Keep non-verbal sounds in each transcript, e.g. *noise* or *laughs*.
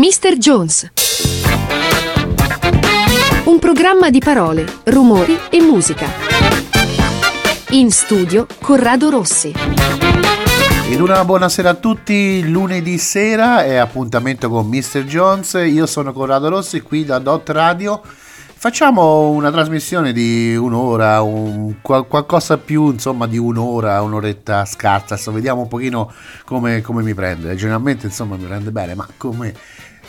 Mr. Jones. Un programma di parole, rumori e musica. In studio Corrado Rossi. Ed una buonasera a tutti, lunedì sera è appuntamento con Mr. Jones, io sono Corrado Rossi qui da Dot Radio Facciamo una trasmissione di un'ora, un, qualcosa più insomma di un'ora, un'oretta scarsa, vediamo un pochino come, come mi prende. Generalmente insomma mi prende bene, ma come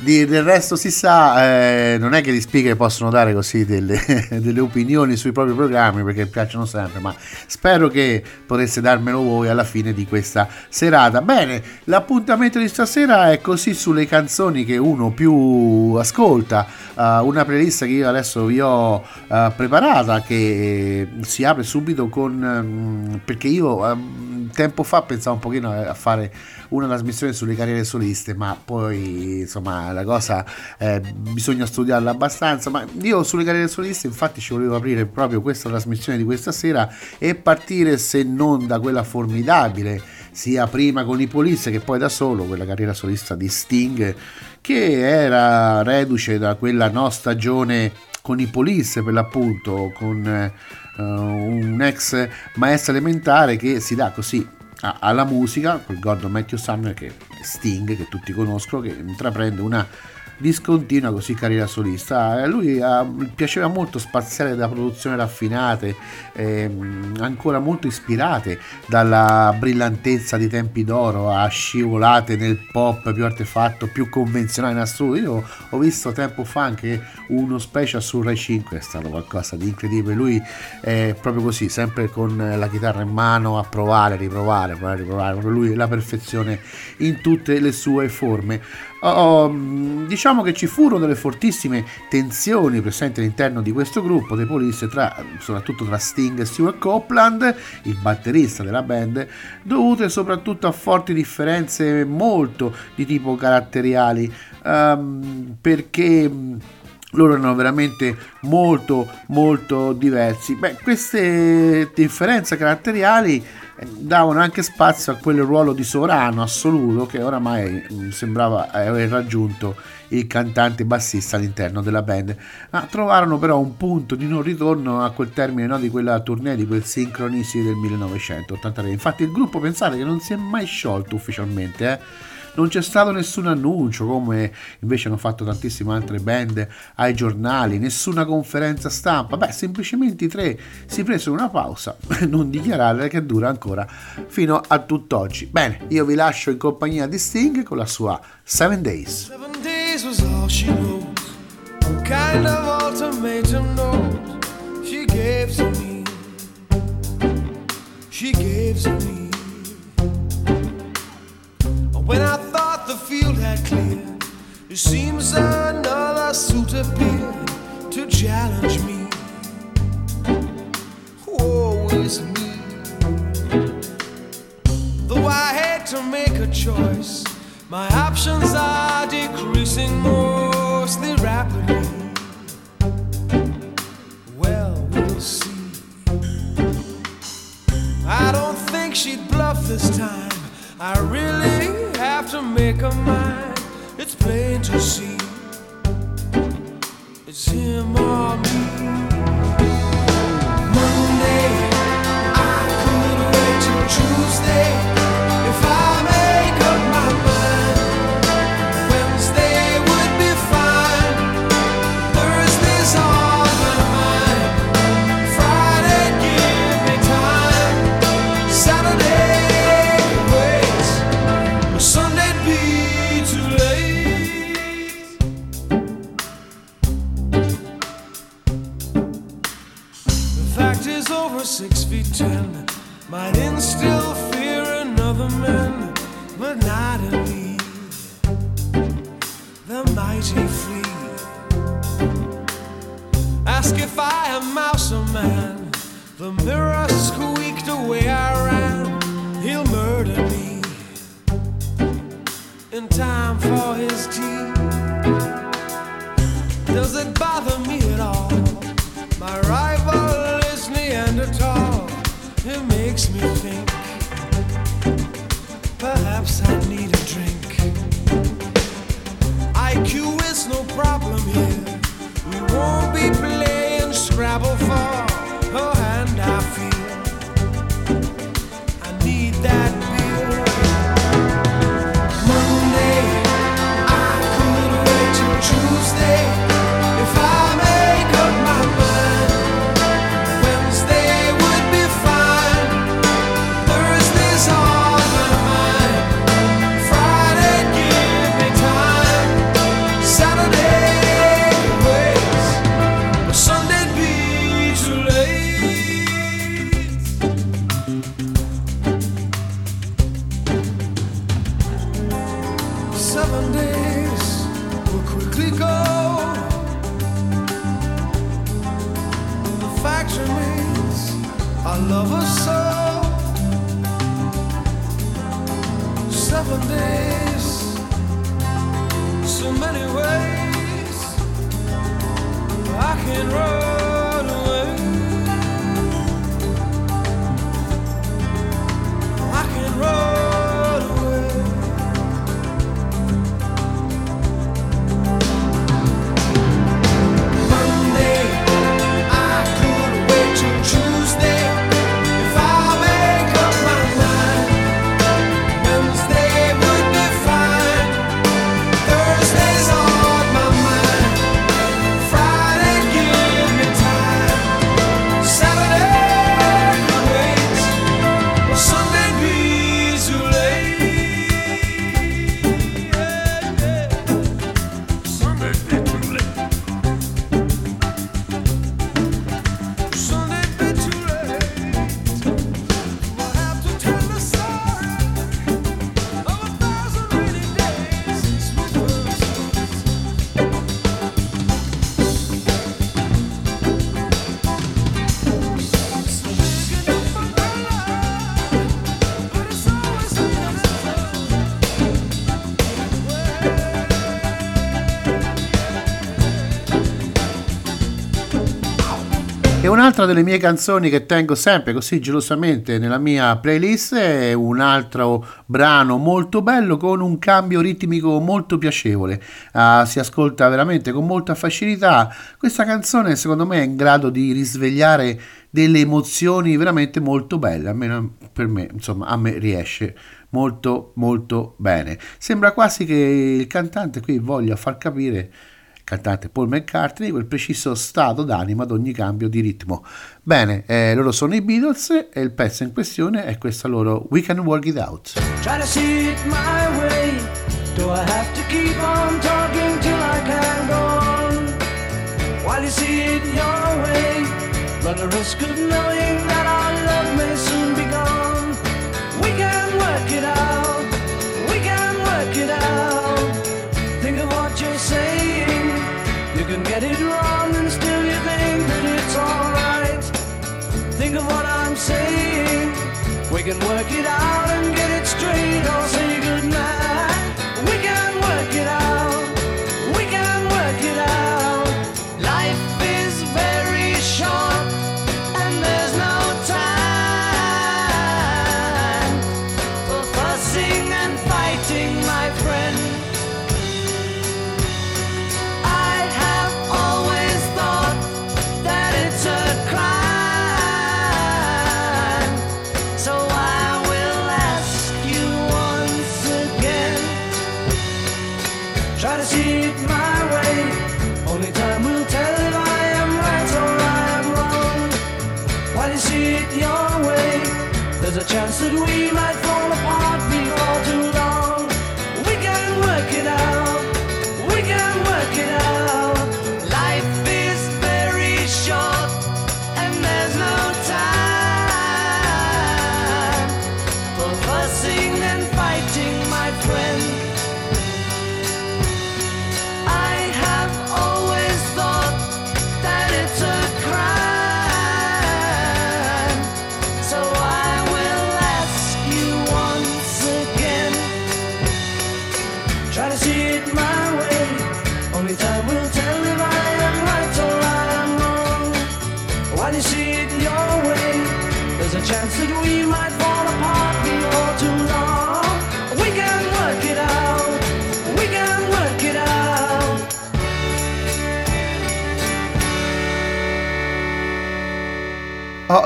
di, del resto si sa, eh, non è che gli speaker possono dare così delle, *laughs* delle, opinioni sui propri programmi perché piacciono sempre, ma spero che potesse darmelo voi alla fine di questa serata. Bene, l'appuntamento di stasera è così sulle canzoni che uno più ascolta, uh, una playlist che io adesso vi ho uh, preparata che si apre subito con... Um, perché io um, tempo fa pensavo un pochino a fare una trasmissione sulle carriere soliste, ma poi insomma la cosa eh, bisogna studiarla abbastanza. Ma io sulle carriere soliste, infatti, ci volevo aprire proprio questa trasmissione di questa sera e partire, se non da quella formidabile, sia prima con i Police che poi da solo, quella carriera solista di Sting, che era reduce da quella no stagione con i Police per l'appunto, con uh, un ex maestro elementare che si dà così alla musica, quel Gordon Matthew Sumner che è Sting, che tutti conoscono, che intraprende una discontinua così carriera solista. A lui a, piaceva molto spaziare da produzioni raffinate, ehm, ancora molto ispirate dalla brillantezza di tempi d'oro a scivolate nel pop più artefatto, più convenzionale in assoluto. Io ho visto tempo fa anche uno special su Rai 5, è stato qualcosa di incredibile. Lui è proprio così, sempre con la chitarra in mano a provare, riprovare, provare, riprovare. Lui la perfezione in tutte le sue forme. Oh, diciamo che ci furono delle fortissime tensioni presenti all'interno di questo gruppo dei Police, tra, soprattutto tra Sting e Stuart Copeland, il batterista della band, dovute soprattutto a forti differenze molto di tipo caratteriali, um, perché loro erano veramente molto molto diversi. Beh, queste differenze caratteriali davano anche spazio a quel ruolo di sovrano assoluto che oramai mm, sembrava aver raggiunto il cantante bassista all'interno della band. Ma trovarono però un punto di non ritorno a quel termine no, di quella tournée, di quel Synchronicity del 1983. Infatti il gruppo pensate che non si è mai sciolto ufficialmente, eh? Non c'è stato nessun annuncio come invece hanno fatto tantissime altre band ai giornali, nessuna conferenza stampa, beh semplicemente i tre si presero una pausa *laughs* non dichiarare che dura ancora fino a tutt'oggi. Bene, io vi lascio in compagnia di Sting con la sua Seven Days. Seven days was all she wrote, kind of ultimatum note she gave to me. She gave to me. When I thought the field had cleared, it seems another suit appeared to challenge me. Is me. Though I hate to make a choice, my options are decreasing mostly rapidly. Well, we'll see. I don't think she'd bluff this time. I really have to make a mind. It's plain to see. It's him or me. Un'altra delle mie canzoni che tengo sempre così gelosamente nella mia playlist è un altro brano molto bello con un cambio ritmico molto piacevole. Uh, si ascolta veramente con molta facilità. Questa canzone secondo me è in grado di risvegliare delle emozioni veramente molto belle, almeno per me, insomma, a me riesce molto molto bene. Sembra quasi che il cantante qui voglia far capire cantante Paul McCartney, quel preciso stato d'animo ad ogni cambio di ritmo. Bene, eh, loro sono i Beatles e il pezzo in questione è questa loro We Can Work It Out. Try to see it my way. Do I have to keep on talking till I can go on? While you see it your way, run the risk of knowing that our can work it out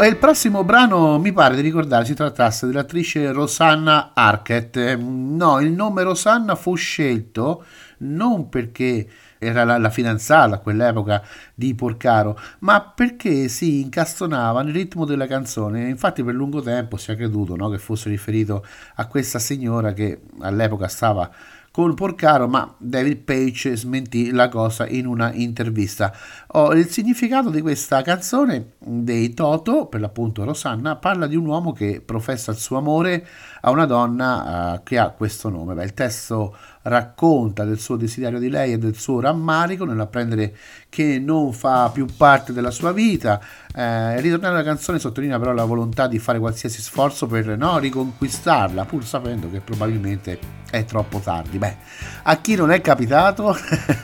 E il prossimo brano mi pare di ricordare si trattasse dell'attrice Rosanna Arquette. Eh, No, il nome Rosanna fu scelto non perché era la, la fidanzata a quell'epoca di Porcaro, ma perché si incastonava nel ritmo della canzone. Infatti per lungo tempo si è creduto no, che fosse riferito a questa signora che all'epoca stava con Porcaro, ma David Page smentì la cosa in una intervista. Oh, il significato di questa canzone dei Toto, per l'appunto Rosanna, parla di un uomo che professa il suo amore a una donna uh, che ha questo nome. Beh, il testo racconta del suo desiderio di lei e del suo rammarico nell'apprendere che non fa più parte della sua vita. Eh, ritornare alla canzone sottolinea però la volontà di fare qualsiasi sforzo per no, riconquistarla, pur sapendo che probabilmente è troppo tardi. Beh, a chi non è capitato, *laughs*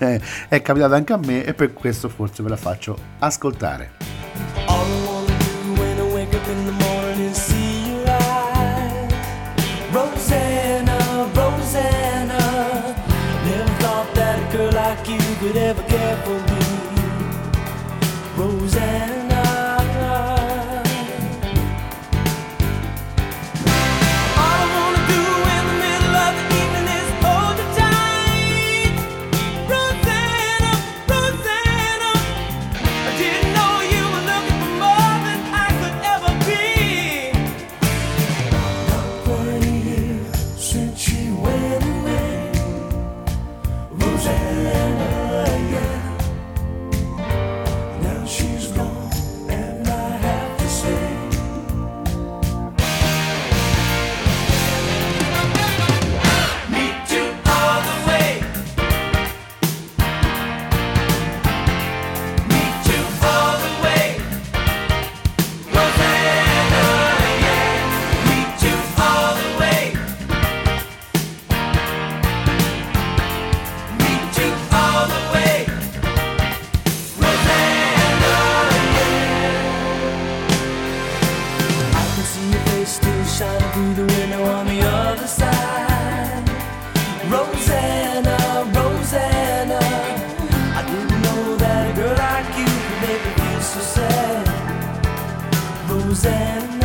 è capitato anche a me e per questo forse ve la faccio ascoltare. still shining through the window on the other side. Rosanna, Rosanna, I didn't know that a girl like you could make me feel so sad. Rosanna.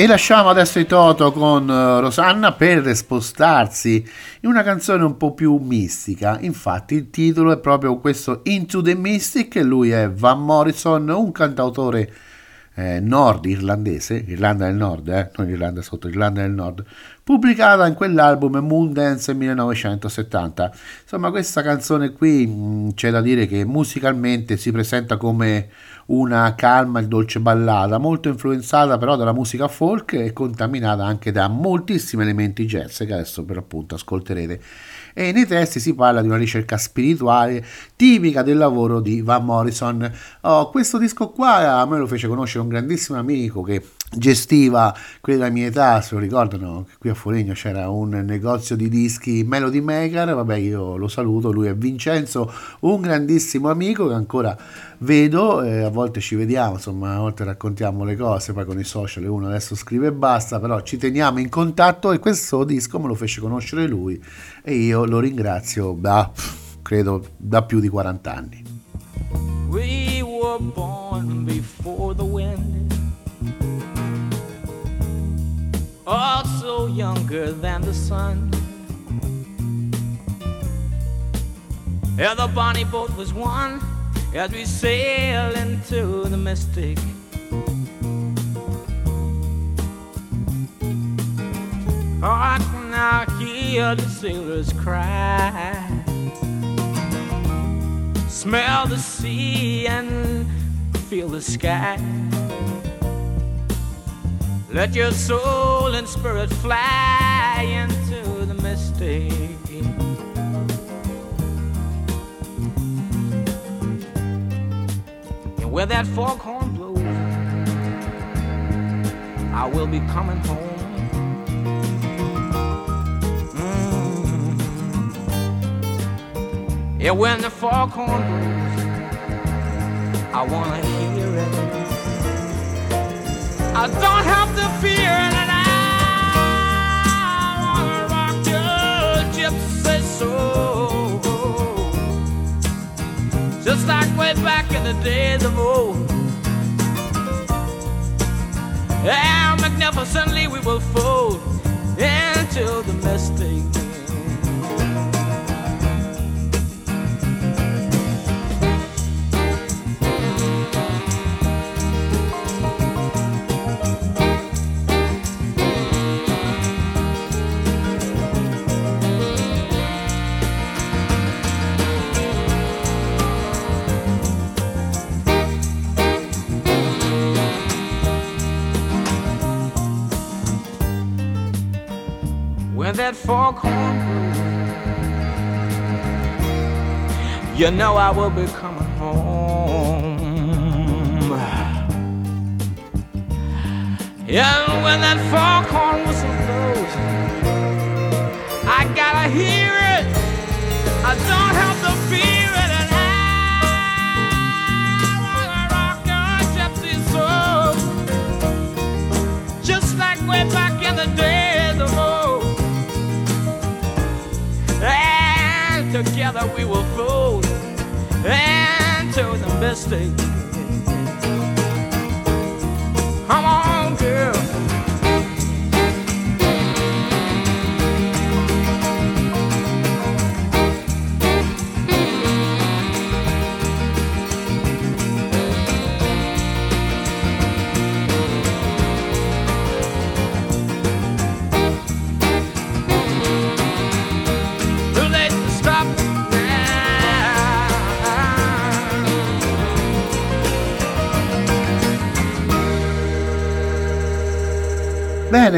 E lasciamo adesso i Toto con uh, Rosanna per spostarsi in una canzone un po' più mistica. Infatti il titolo è proprio questo Into the Mystic lui è Van Morrison, un cantautore eh, nord irlandese, Irlanda del Nord, eh, non Irlanda sotto, Irlanda del Nord, pubblicata in quell'album Moon Dance 1970. Insomma, questa canzone qui mh, mm, c'è da dire che musicalmente si presenta come una calma e dolce ballata, molto influenzata però dalla musica folk e contaminata anche da moltissimi elementi jazz che adesso per appunto ascolterete e nei testi si parla di una ricerca spirituale tipica del lavoro di Van Morrison. Oh, questo disco qua a me lo fece conoscere un grandissimo amico che gestiva quelli della mia età, se lo ricordano, qui a Foligno c'era un negozio di dischi Melody Maker, vabbè io lo saluto, lui è Vincenzo, un grandissimo amico che ancora vedo, eh, a volte ci vediamo, insomma a volte raccontiamo le cose, poi con i social uno adesso scrive e basta, però ci teniamo in contatto e questo disco me lo fece conoscere lui e io lo ringrazio da, credo, da più di 40 anni. We Also younger than the sun Yeah, the bonnie boat was one As we sail into the mystic Hark now, hear the sailors cry. Smell the sea and feel the sky. Let your soul and spirit fly into the mystic. And where that foghorn blows, I will be coming home. Mm. Yeah, when the foghorn blows, I wanna hear it. I don't have to fear and I wanna rock your gypsy soul, just like way back in the days of old. Magnificently we will fold into the. That foghorn you know I will be coming home. Yeah, when that foghorn whistle blows, I gotta hear it. I don't have to fear it. And I wanna rock your gypsy soul, just like way back in the days of together we will fold into the mistake.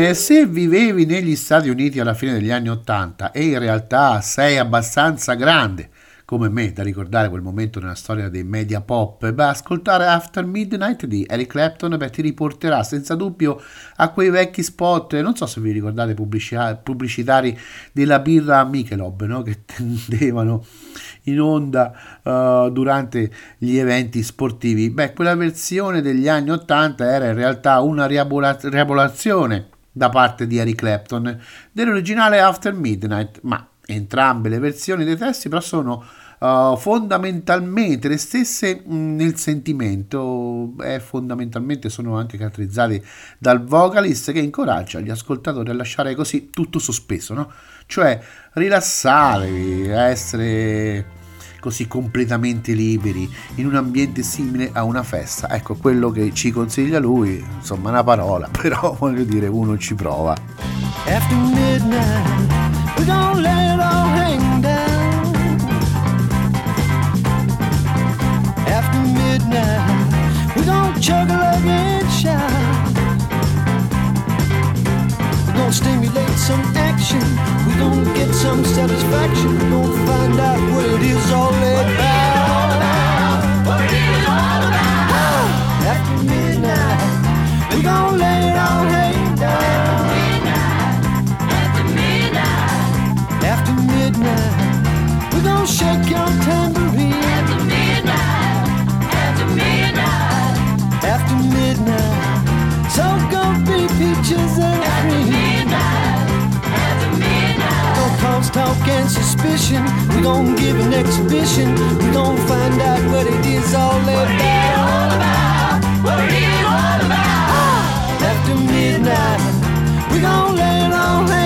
Bene, se vivevi negli Stati Uniti alla fine degli anni Ottanta e in realtà sei abbastanza grande come me da ricordare quel momento nella storia dei media pop, beh, ascoltare After Midnight di Eric Clapton beh, ti riporterà senza dubbio a quei vecchi spot, non so se vi ricordate pubblicitari della birra Michelob, no? che *laughs* tendevano in onda uh, durante gli eventi sportivi. Beh, quella versione degli anni 80 era in realtà una riabolazione da parte di Eric Clapton dell'originale After Midnight, ma entrambe le versioni dei testi però sono uh, fondamentalmente le stesse mh, mm, nel sentimento e fondamentalmente sono anche caratterizzati dal vocalist che incoraggia gli ascoltatori a lasciare così tutto sospeso, no? Cioè rilassatevi, essere così completamente liberi in un ambiente simile a una festa. Ecco quello che ci consiglia lui, insomma una parola, *laughs* però voglio dire uno ci prova. After midnight, we don't let it all hang down. After midnight, we don't chug a lug and shout. We're gonna stimulate some action. We're gonna get some satisfaction. We're gonna find out what it is all about. What it is all about. After midnight, we're gonna lay it all hang down. After midnight, after midnight, we're gonna shake your tambourine. After midnight, after midnight, after midnight, so go be peaches and talk and suspicion. We gon' give an exhibition. We gon' find out what it is all about. What it is all about. After midnight, we gon' let it all hang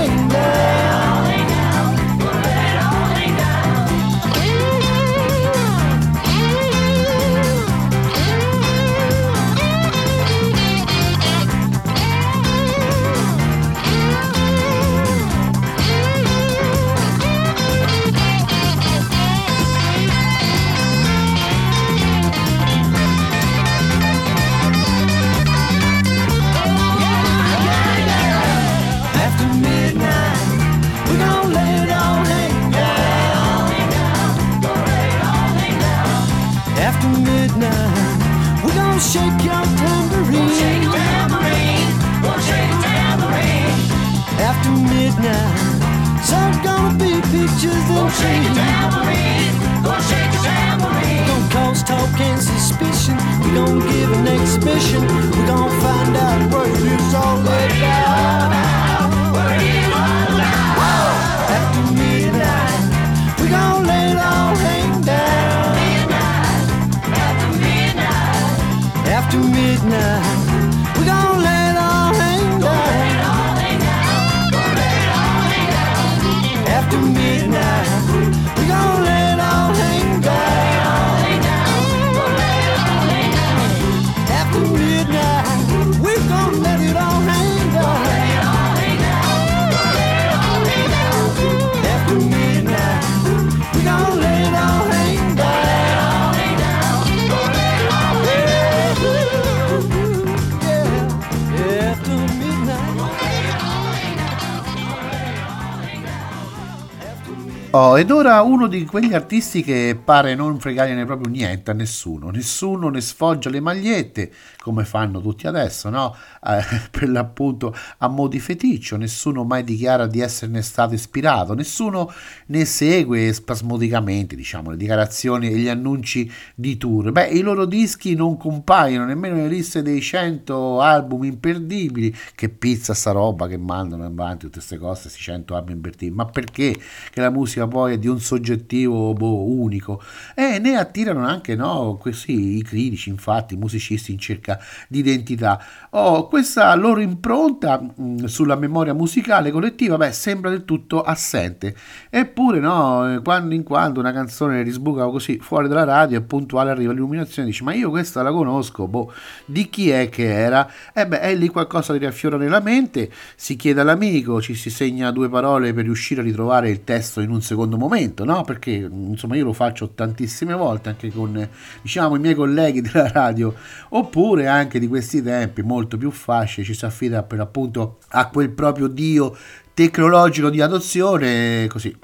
ed ora uno di quegli artisti che pare non fregargliene proprio niente a nessuno, nessuno ne sfoggia le magliette come fanno tutti adesso, no? Eh, *laughs* per l'appunto a mo' di feticcio, nessuno mai dichiara di esserne stato ispirato, nessuno ne segue spasmodicamente, diciamo, le dichiarazioni e gli annunci di tour. Beh, i loro dischi non compaiono nemmeno nelle liste dei 100 album imperdibili, che pizza sta roba che mandano avanti tutte queste cose, questi 100 album imperdibili, ma perché? Che la musica poi di un soggettivo boh, unico e ne attirano anche no, questi, i critici, infatti, i musicisti in cerca di identità. Oh, questa loro impronta mh, mm, sulla memoria musicale collettiva beh, sembra del tutto assente. Eppure, no, quando in quando una canzone risbuca così fuori dalla radio e puntuale arriva l'illuminazione, dici ma io questa la conosco, boh, di chi è che era? E beh, è lì qualcosa che riaffiora nella mente, si chiede all'amico, ci si segna due parole per riuscire a ritrovare il testo in un secondo secondo momento, no? Perché insomma io lo faccio tantissime volte anche con diciamo i miei colleghi *laughs* della radio, oppure anche di questi tempi molto più facile ci si affida per appunto a quel proprio dio tecnologico di adozione, così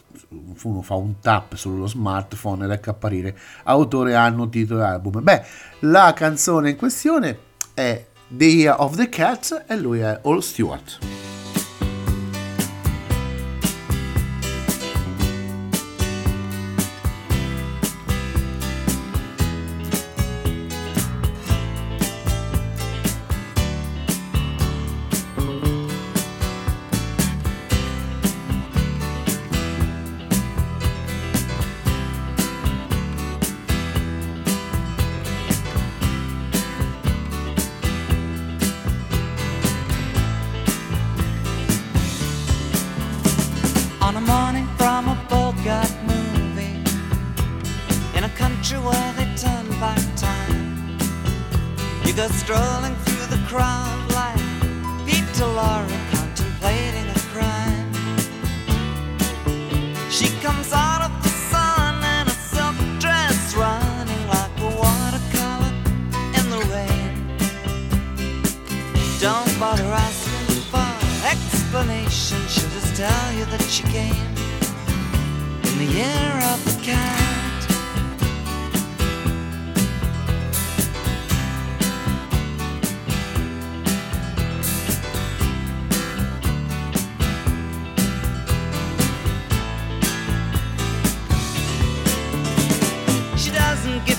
uno fa un tap sullo smartphone ed ecco apparire autore, anno, titolo album. Beh, la canzone in questione è The Year of the Cats e lui è All Stewart.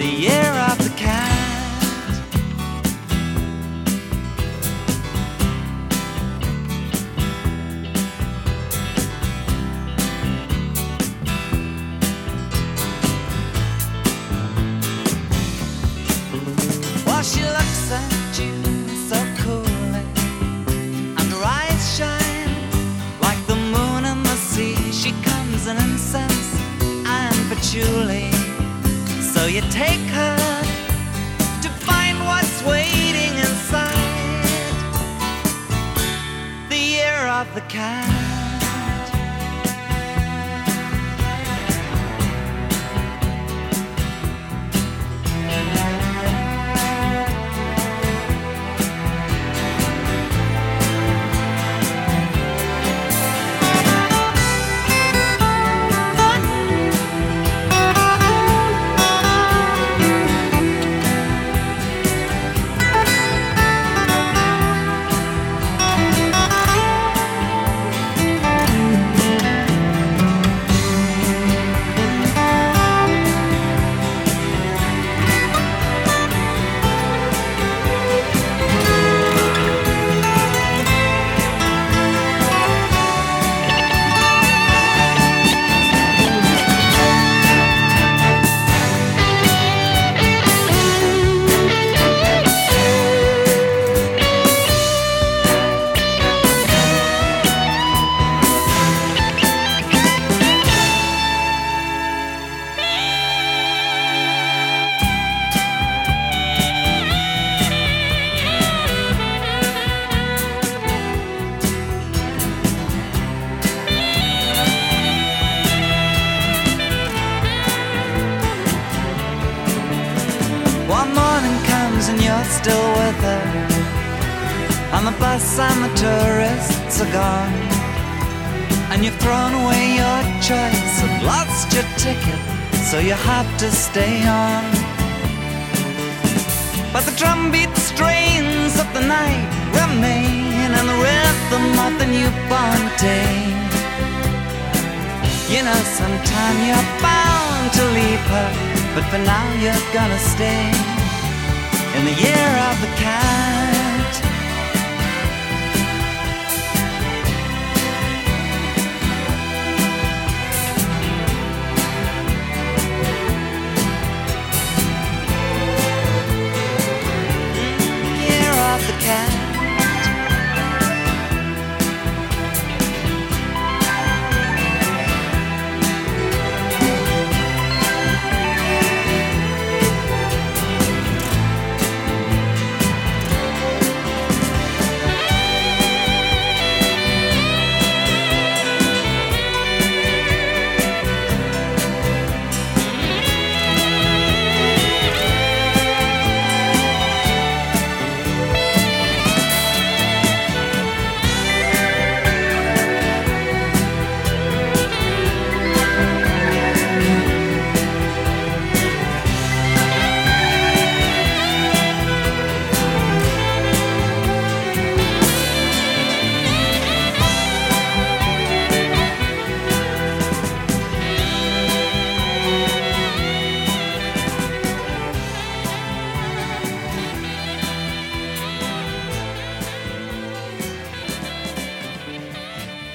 the year of the cat.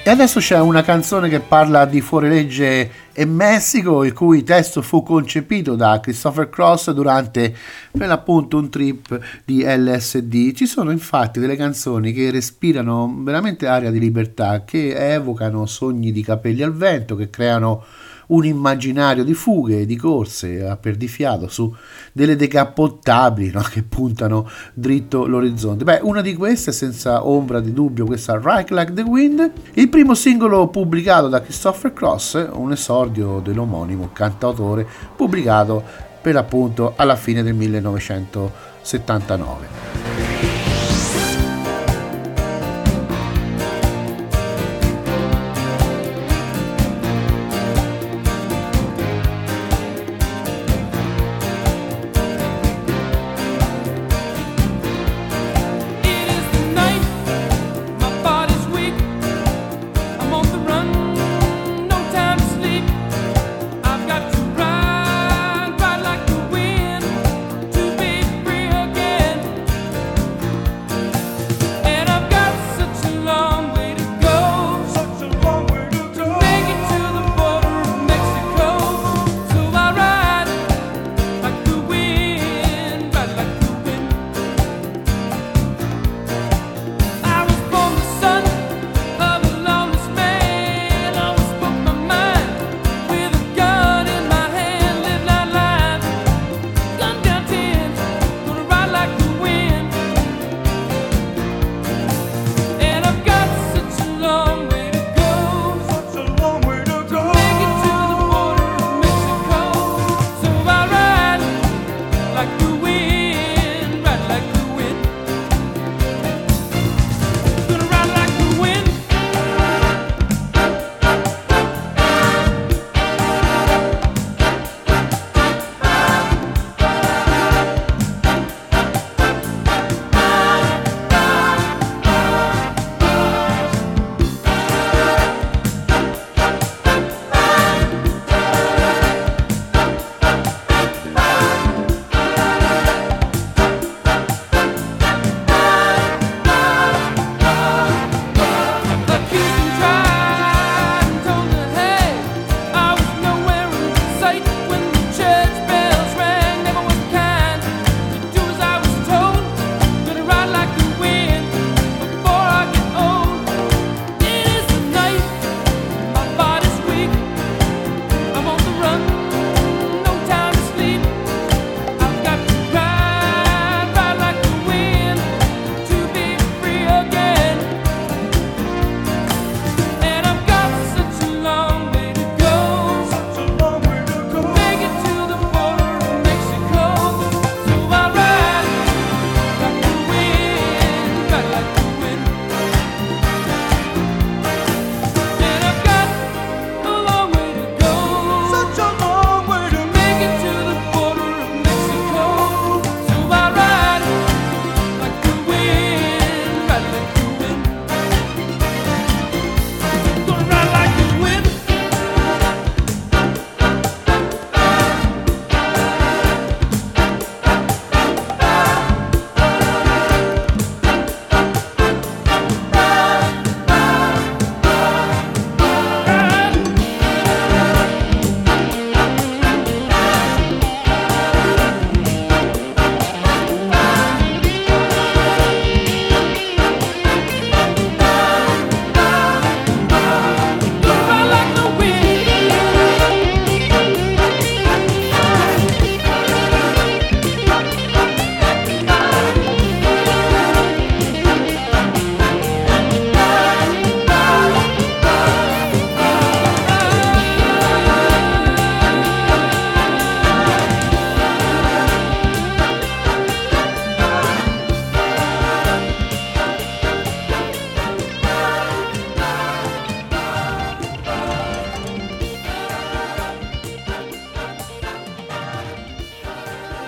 E adesso c'è una canzone che parla di fuorilegge e Messico, il cui testo fu concepito da Christopher Cross durante per l'appunto un trip di LSD. Ci sono infatti delle canzoni che respirano veramente aria di libertà, che evocano sogni di capelli al vento, che creano un immaginario di fughe, di corse a perdifiato su delle decappottabili no? *laughs* che puntano dritto l'orizzonte. Beh, una di queste, senza ombra di dubbio, questa Right Like the Wind, il primo singolo pubblicato da Christopher Cross, un esordio dell'omonimo cantautore, pubblicato per l'appunto alla fine del 1979.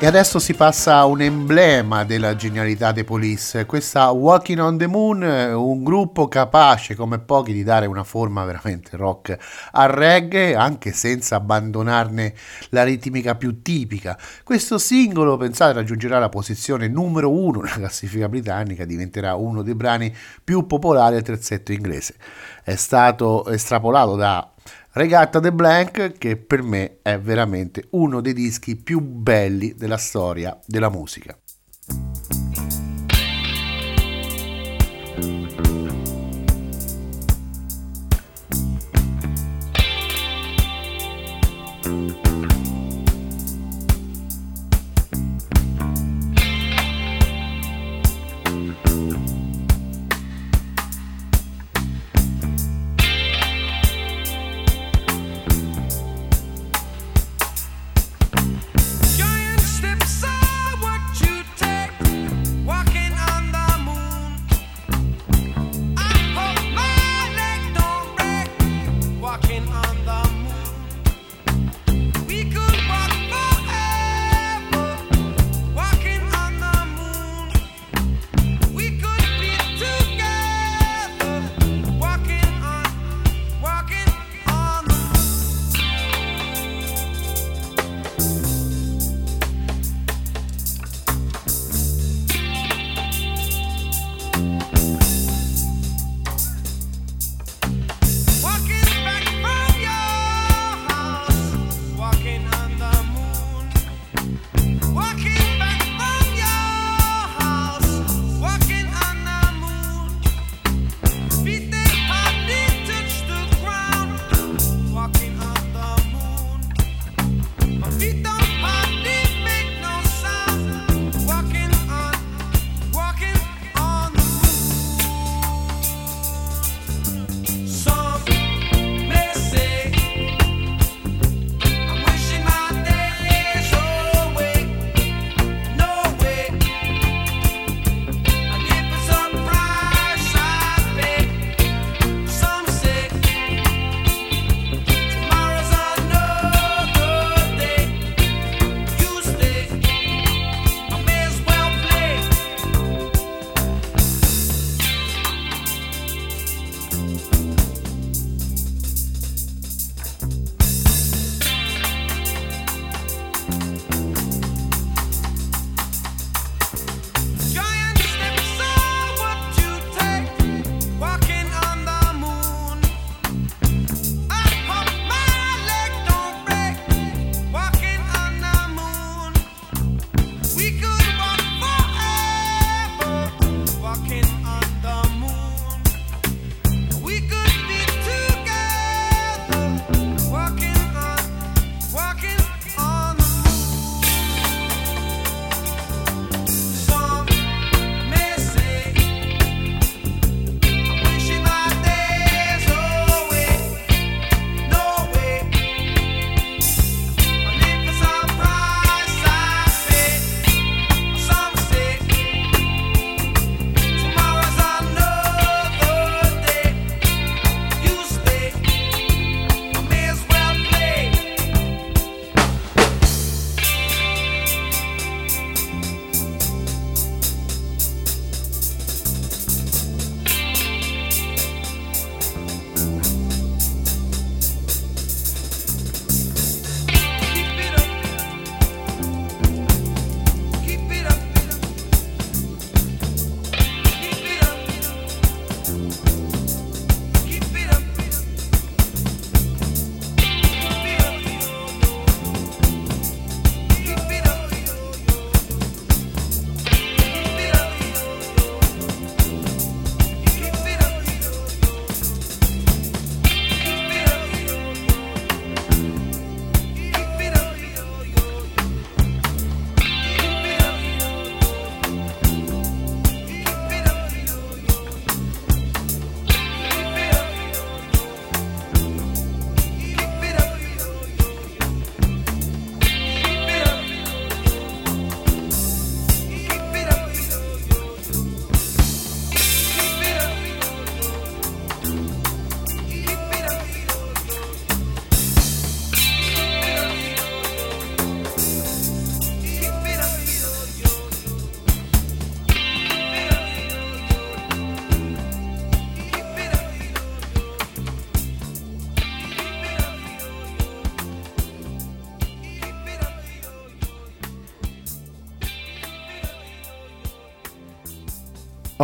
Adesso si passa a un emblema della genialità dei Police, questa Walking on the Moon, un gruppo capace come pochi di dare una forma veramente rock al reggae, anche senza abbandonarne la ritmica più tipica. Questo singolo, pensate, raggiungerà la posizione numero uno nella classifica britannica, diventerà uno dei brani più popolari del terzetto inglese. È stato estrapolato da Regatta the Blank che per me è veramente uno dei dischi più belli della storia della musica. What you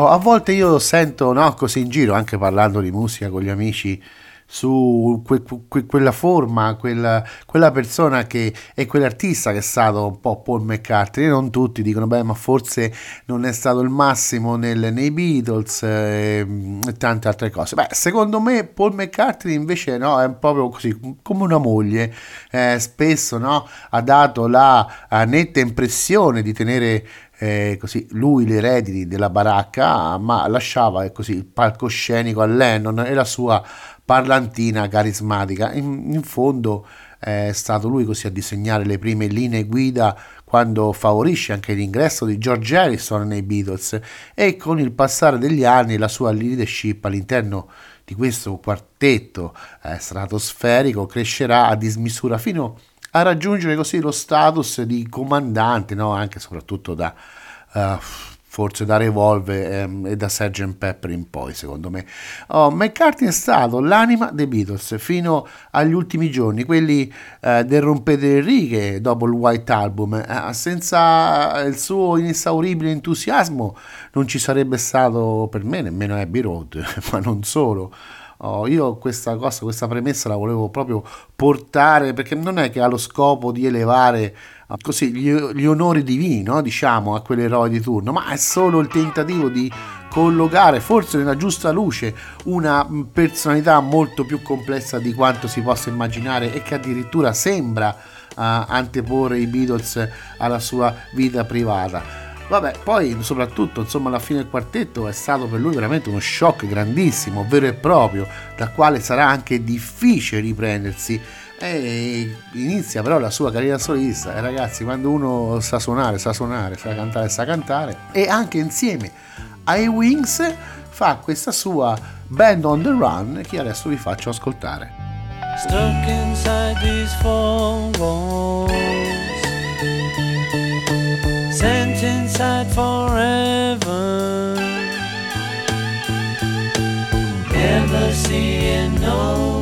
A volte io sento, no, così in giro, anche parlando di musica con gli amici, su que- que- quella forma, quella, quella, persona che è quell'artista che è stato un po' Paul McCartney. Non tutti dicono, beh, ma forse non è stato il massimo nel, nei Beatles eh, e tante altre cose. Beh, secondo me Paul McCartney invece no, è proprio così, come una moglie. Eh, spesso no, ha dato la netta impressione di tenere eh, così, lui le redini della baracca, ma lasciava eh, così il palcoscenico a Lennon e la sua parlantina carismatica. In, in fondo è stato lui così a disegnare le prime linee guida quando favorisce anche l'ingresso di George Harrison nei Beatles e con il passare degli anni la sua leadership all'interno di questo quartetto eh, stratosferico crescerà a dismisura fino a raggiungere così lo status di comandante, no? anche e soprattutto da uh, forse da Revolve ehm, e da Sgt. Pepper in poi, secondo me. Oh, McCartney è stato l'anima dei Beatles fino agli ultimi giorni, quelli eh, del rompete le righe dopo il White Album. Eh, senza il suo inesauribile entusiasmo non ci sarebbe stato per me nemmeno Abbey Road, *laughs* ma non solo. Oh, io questa cosa, questa premessa la volevo proprio portare perché non è che ha lo scopo di elevare ah, così gli, gli onori divini, no? diciamo, a quell'eroe di turno, ma è solo il tentativo di collocare forse nella giusta luce una personalità molto più complessa di quanto si possa immaginare e che addirittura sembra uh, anteporre i Beatles alla sua vita privata. Vabbè, poi soprattutto, insomma, alla fine del quartetto è stato per lui veramente uno shock grandissimo, vero e proprio, dal quale sarà anche difficile riprendersi. E inizia però la sua carriera solista. E ragazzi, quando uno sa suonare, sa suonare, sa cantare, sa cantare, e anche insieme ai Wings fa questa sua Band on the Run che adesso vi faccio ascoltare. Stuck inside these four walls seeing no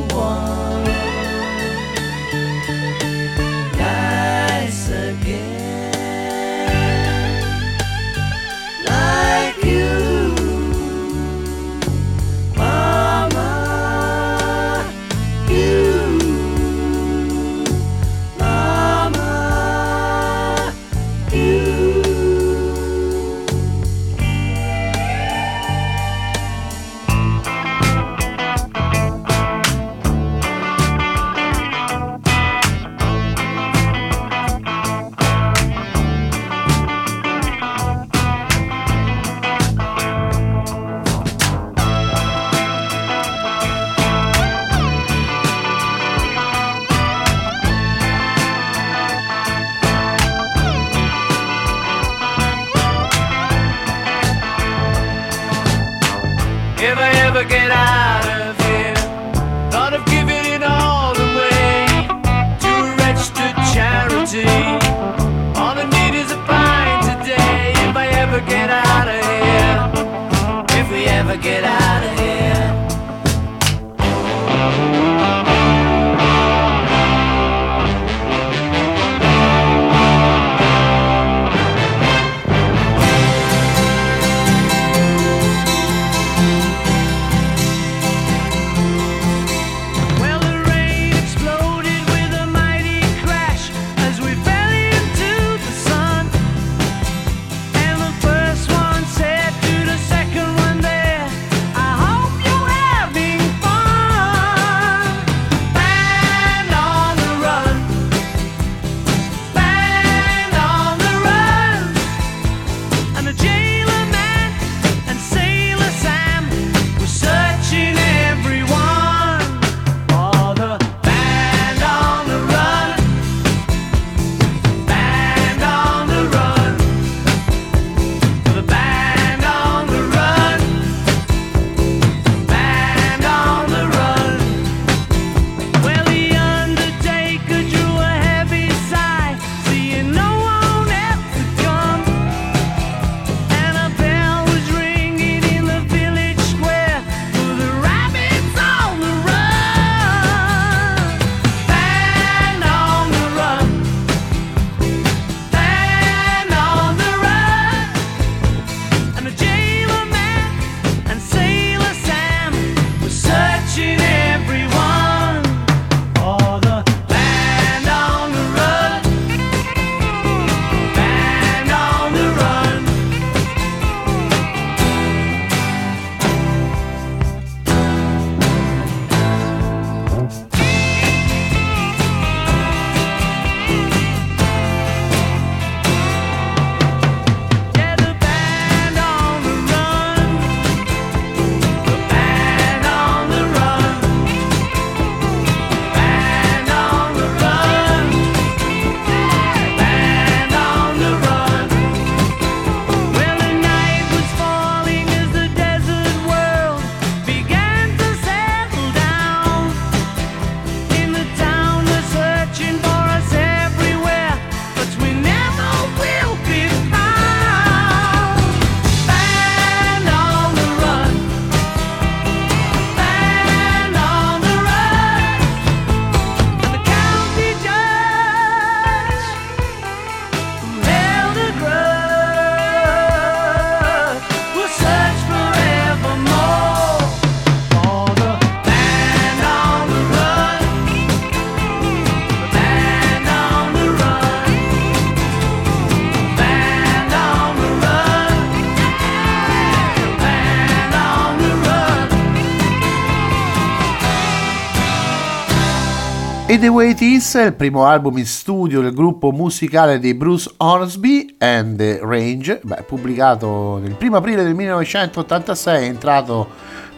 The Way It Is è il primo album in studio del gruppo musicale di Bruce Hornsby and the Range, beh, pubblicato nel 1 aprile del 1986, è entrato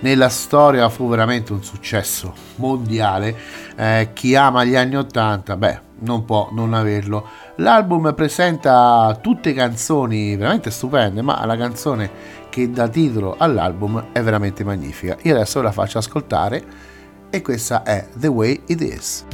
nella storia, fu veramente un successo mondiale. Eh, chi ama gli anni 80, beh, non può non averlo. L'album presenta tutte canzoni veramente stupende, ma la canzone che dà titolo all'album è veramente magnifica. Io adesso la faccio ascoltare e questa è The Way It Is.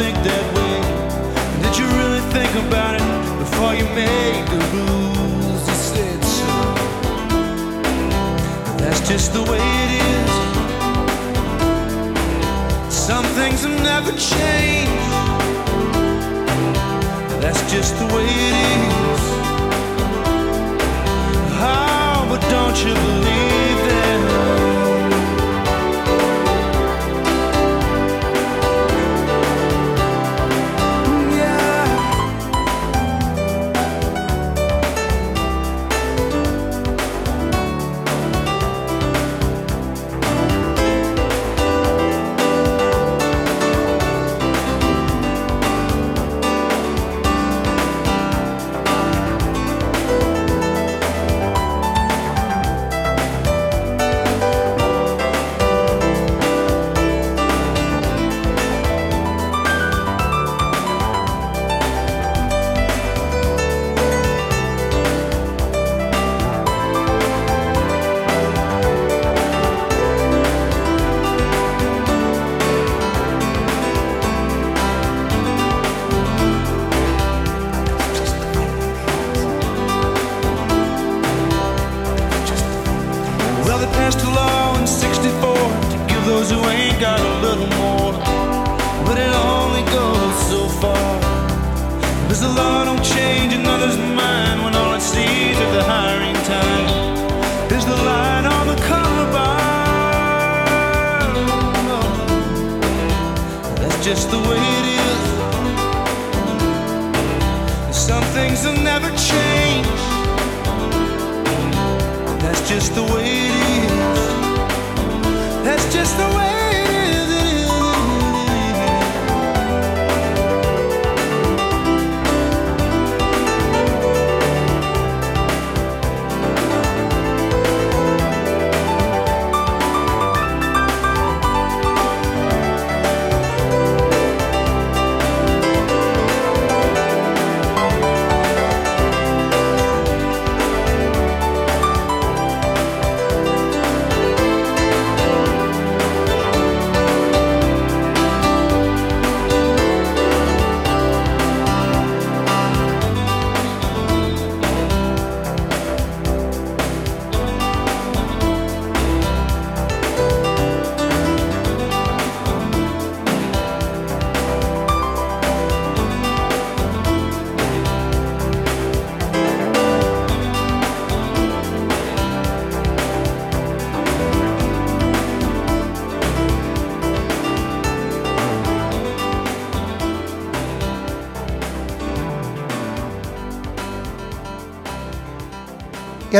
think that way? Did you really think about it before you made the rules? You said so. That's just the way it is. Some things have never changed. That's just the way it is. Oh, but don't you believe?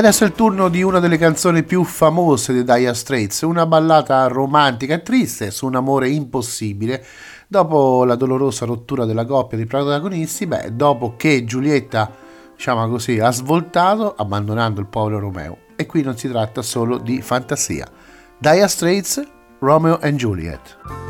Adesso è il turno di una delle canzoni più famose dei Dire Straits, una ballata romantica e triste su un amore impossibile. Dopo la dolorosa rottura della coppia di protagonisti, beh, dopo che Giulietta, diciamo così, ha svoltato abbandonando il povero Romeo. E qui non si tratta solo di fantasia. Dire Straits, Romeo and Juliet.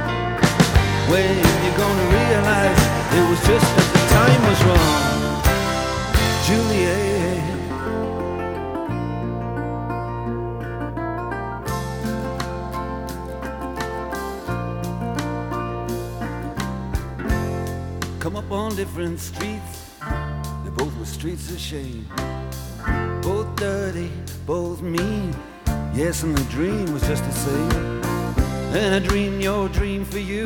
When you gonna realize it was just that the time was wrong, Juliet? Come up on different streets, they both were streets of shame. Both dirty, both mean. Yes, and the dream was just the same. And I dreamed your dream for you,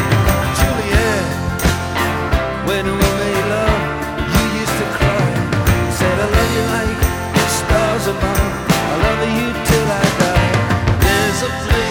Above. I love you till I die. There's a place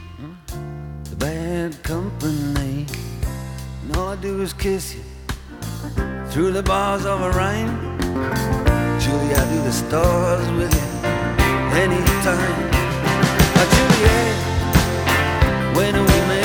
do is kiss you through the bars of a rhyme. Julie, I do the stars with you anytime. Now, Juliet, when we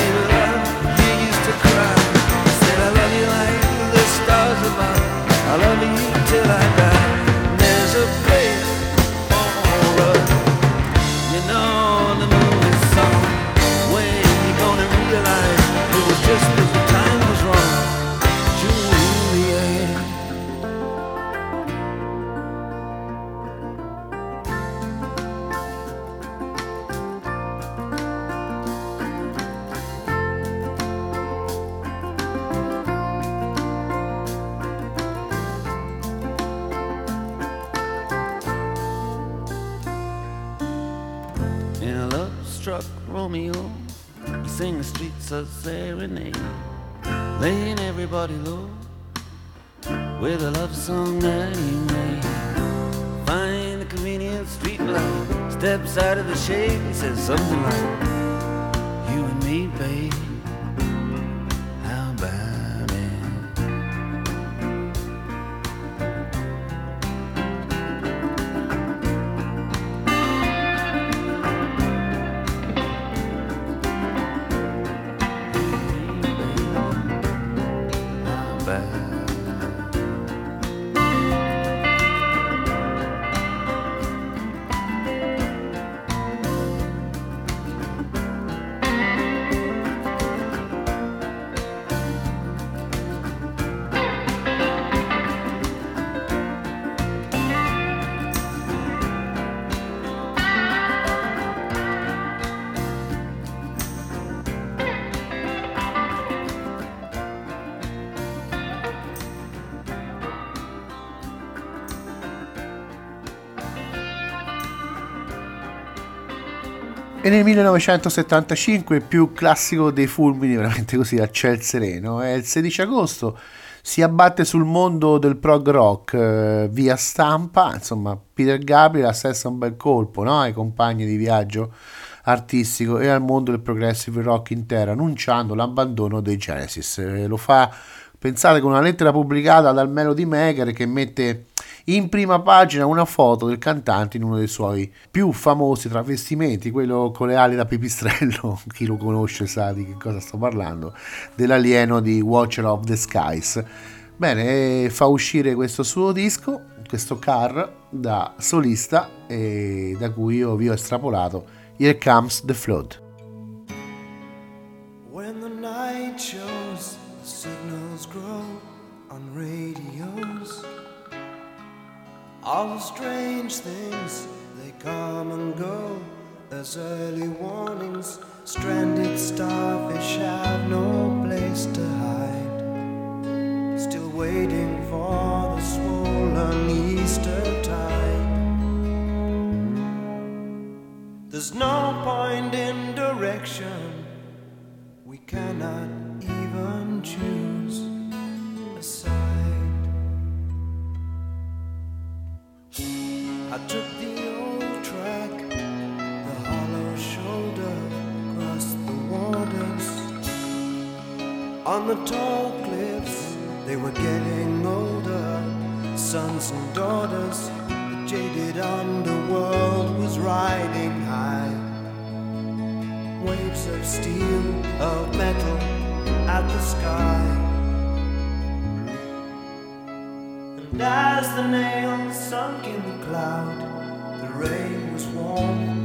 steps out of the shade. And says something like, You and me, babe, how E nel 1975 il più classico dei fulmini, veramente così a ciel sereno, è il 16 agosto, si abbatte sul mondo del prog rock eh, via stampa, insomma Peter Gabriel assesta un bel colpo no? ai compagni di viaggio artistico e al mondo del progressive rock intero, annunciando l'abbandono dei Genesis. Eh, lo fa, pensate, con una lettera pubblicata dal Melody Maker che mette in prima pagina una foto del cantante in uno dei suoi più famosi travestimenti, quello con le ali da pipistrello, *laughs* chi lo conosce sa di che cosa sto parlando, dell'alieno di Watcher of the Skies. Bene, fa uscire questo suo disco, questo car, da solista, e da cui io vi ho estrapolato Here Comes the Flood. When the night shows, the signals grow on radios. All the strange things, they come and go as early warnings. Stranded starfish have no place to hide. Still waiting for the swollen Easter tide. There's no point in direction. We cannot even choose I took the old track, the hollow shoulder, across the waters. On the tall cliffs, they were getting older, sons and daughters. The jaded underworld was riding high waves of steel, of metal at the sky. And as the nails sunk in the cloud, the rain was warm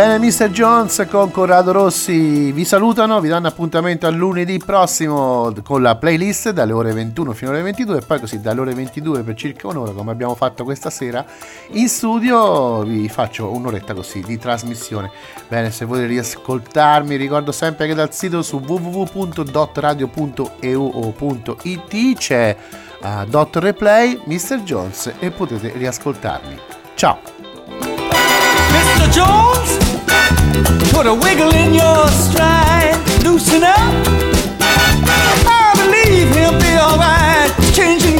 Bene, Mr. Jones con Corrado Rossi vi salutano, vi danno appuntamento a lunedì prossimo con la playlist dalle ore 21 fino alle 22 e poi così dalle ore 22 per circa un'ora come abbiamo fatto questa sera in studio vi faccio un'oretta così di trasmissione. Bene, se volete riascoltarmi ricordo sempre che dal sito su www.dotradio.eu.it c'è uh, Dot Replay Mr. Jones e potete riascoltarmi. Ciao! Mr. Jones, put a wiggle in your stride, loosen up. I believe he'll be alright. Changing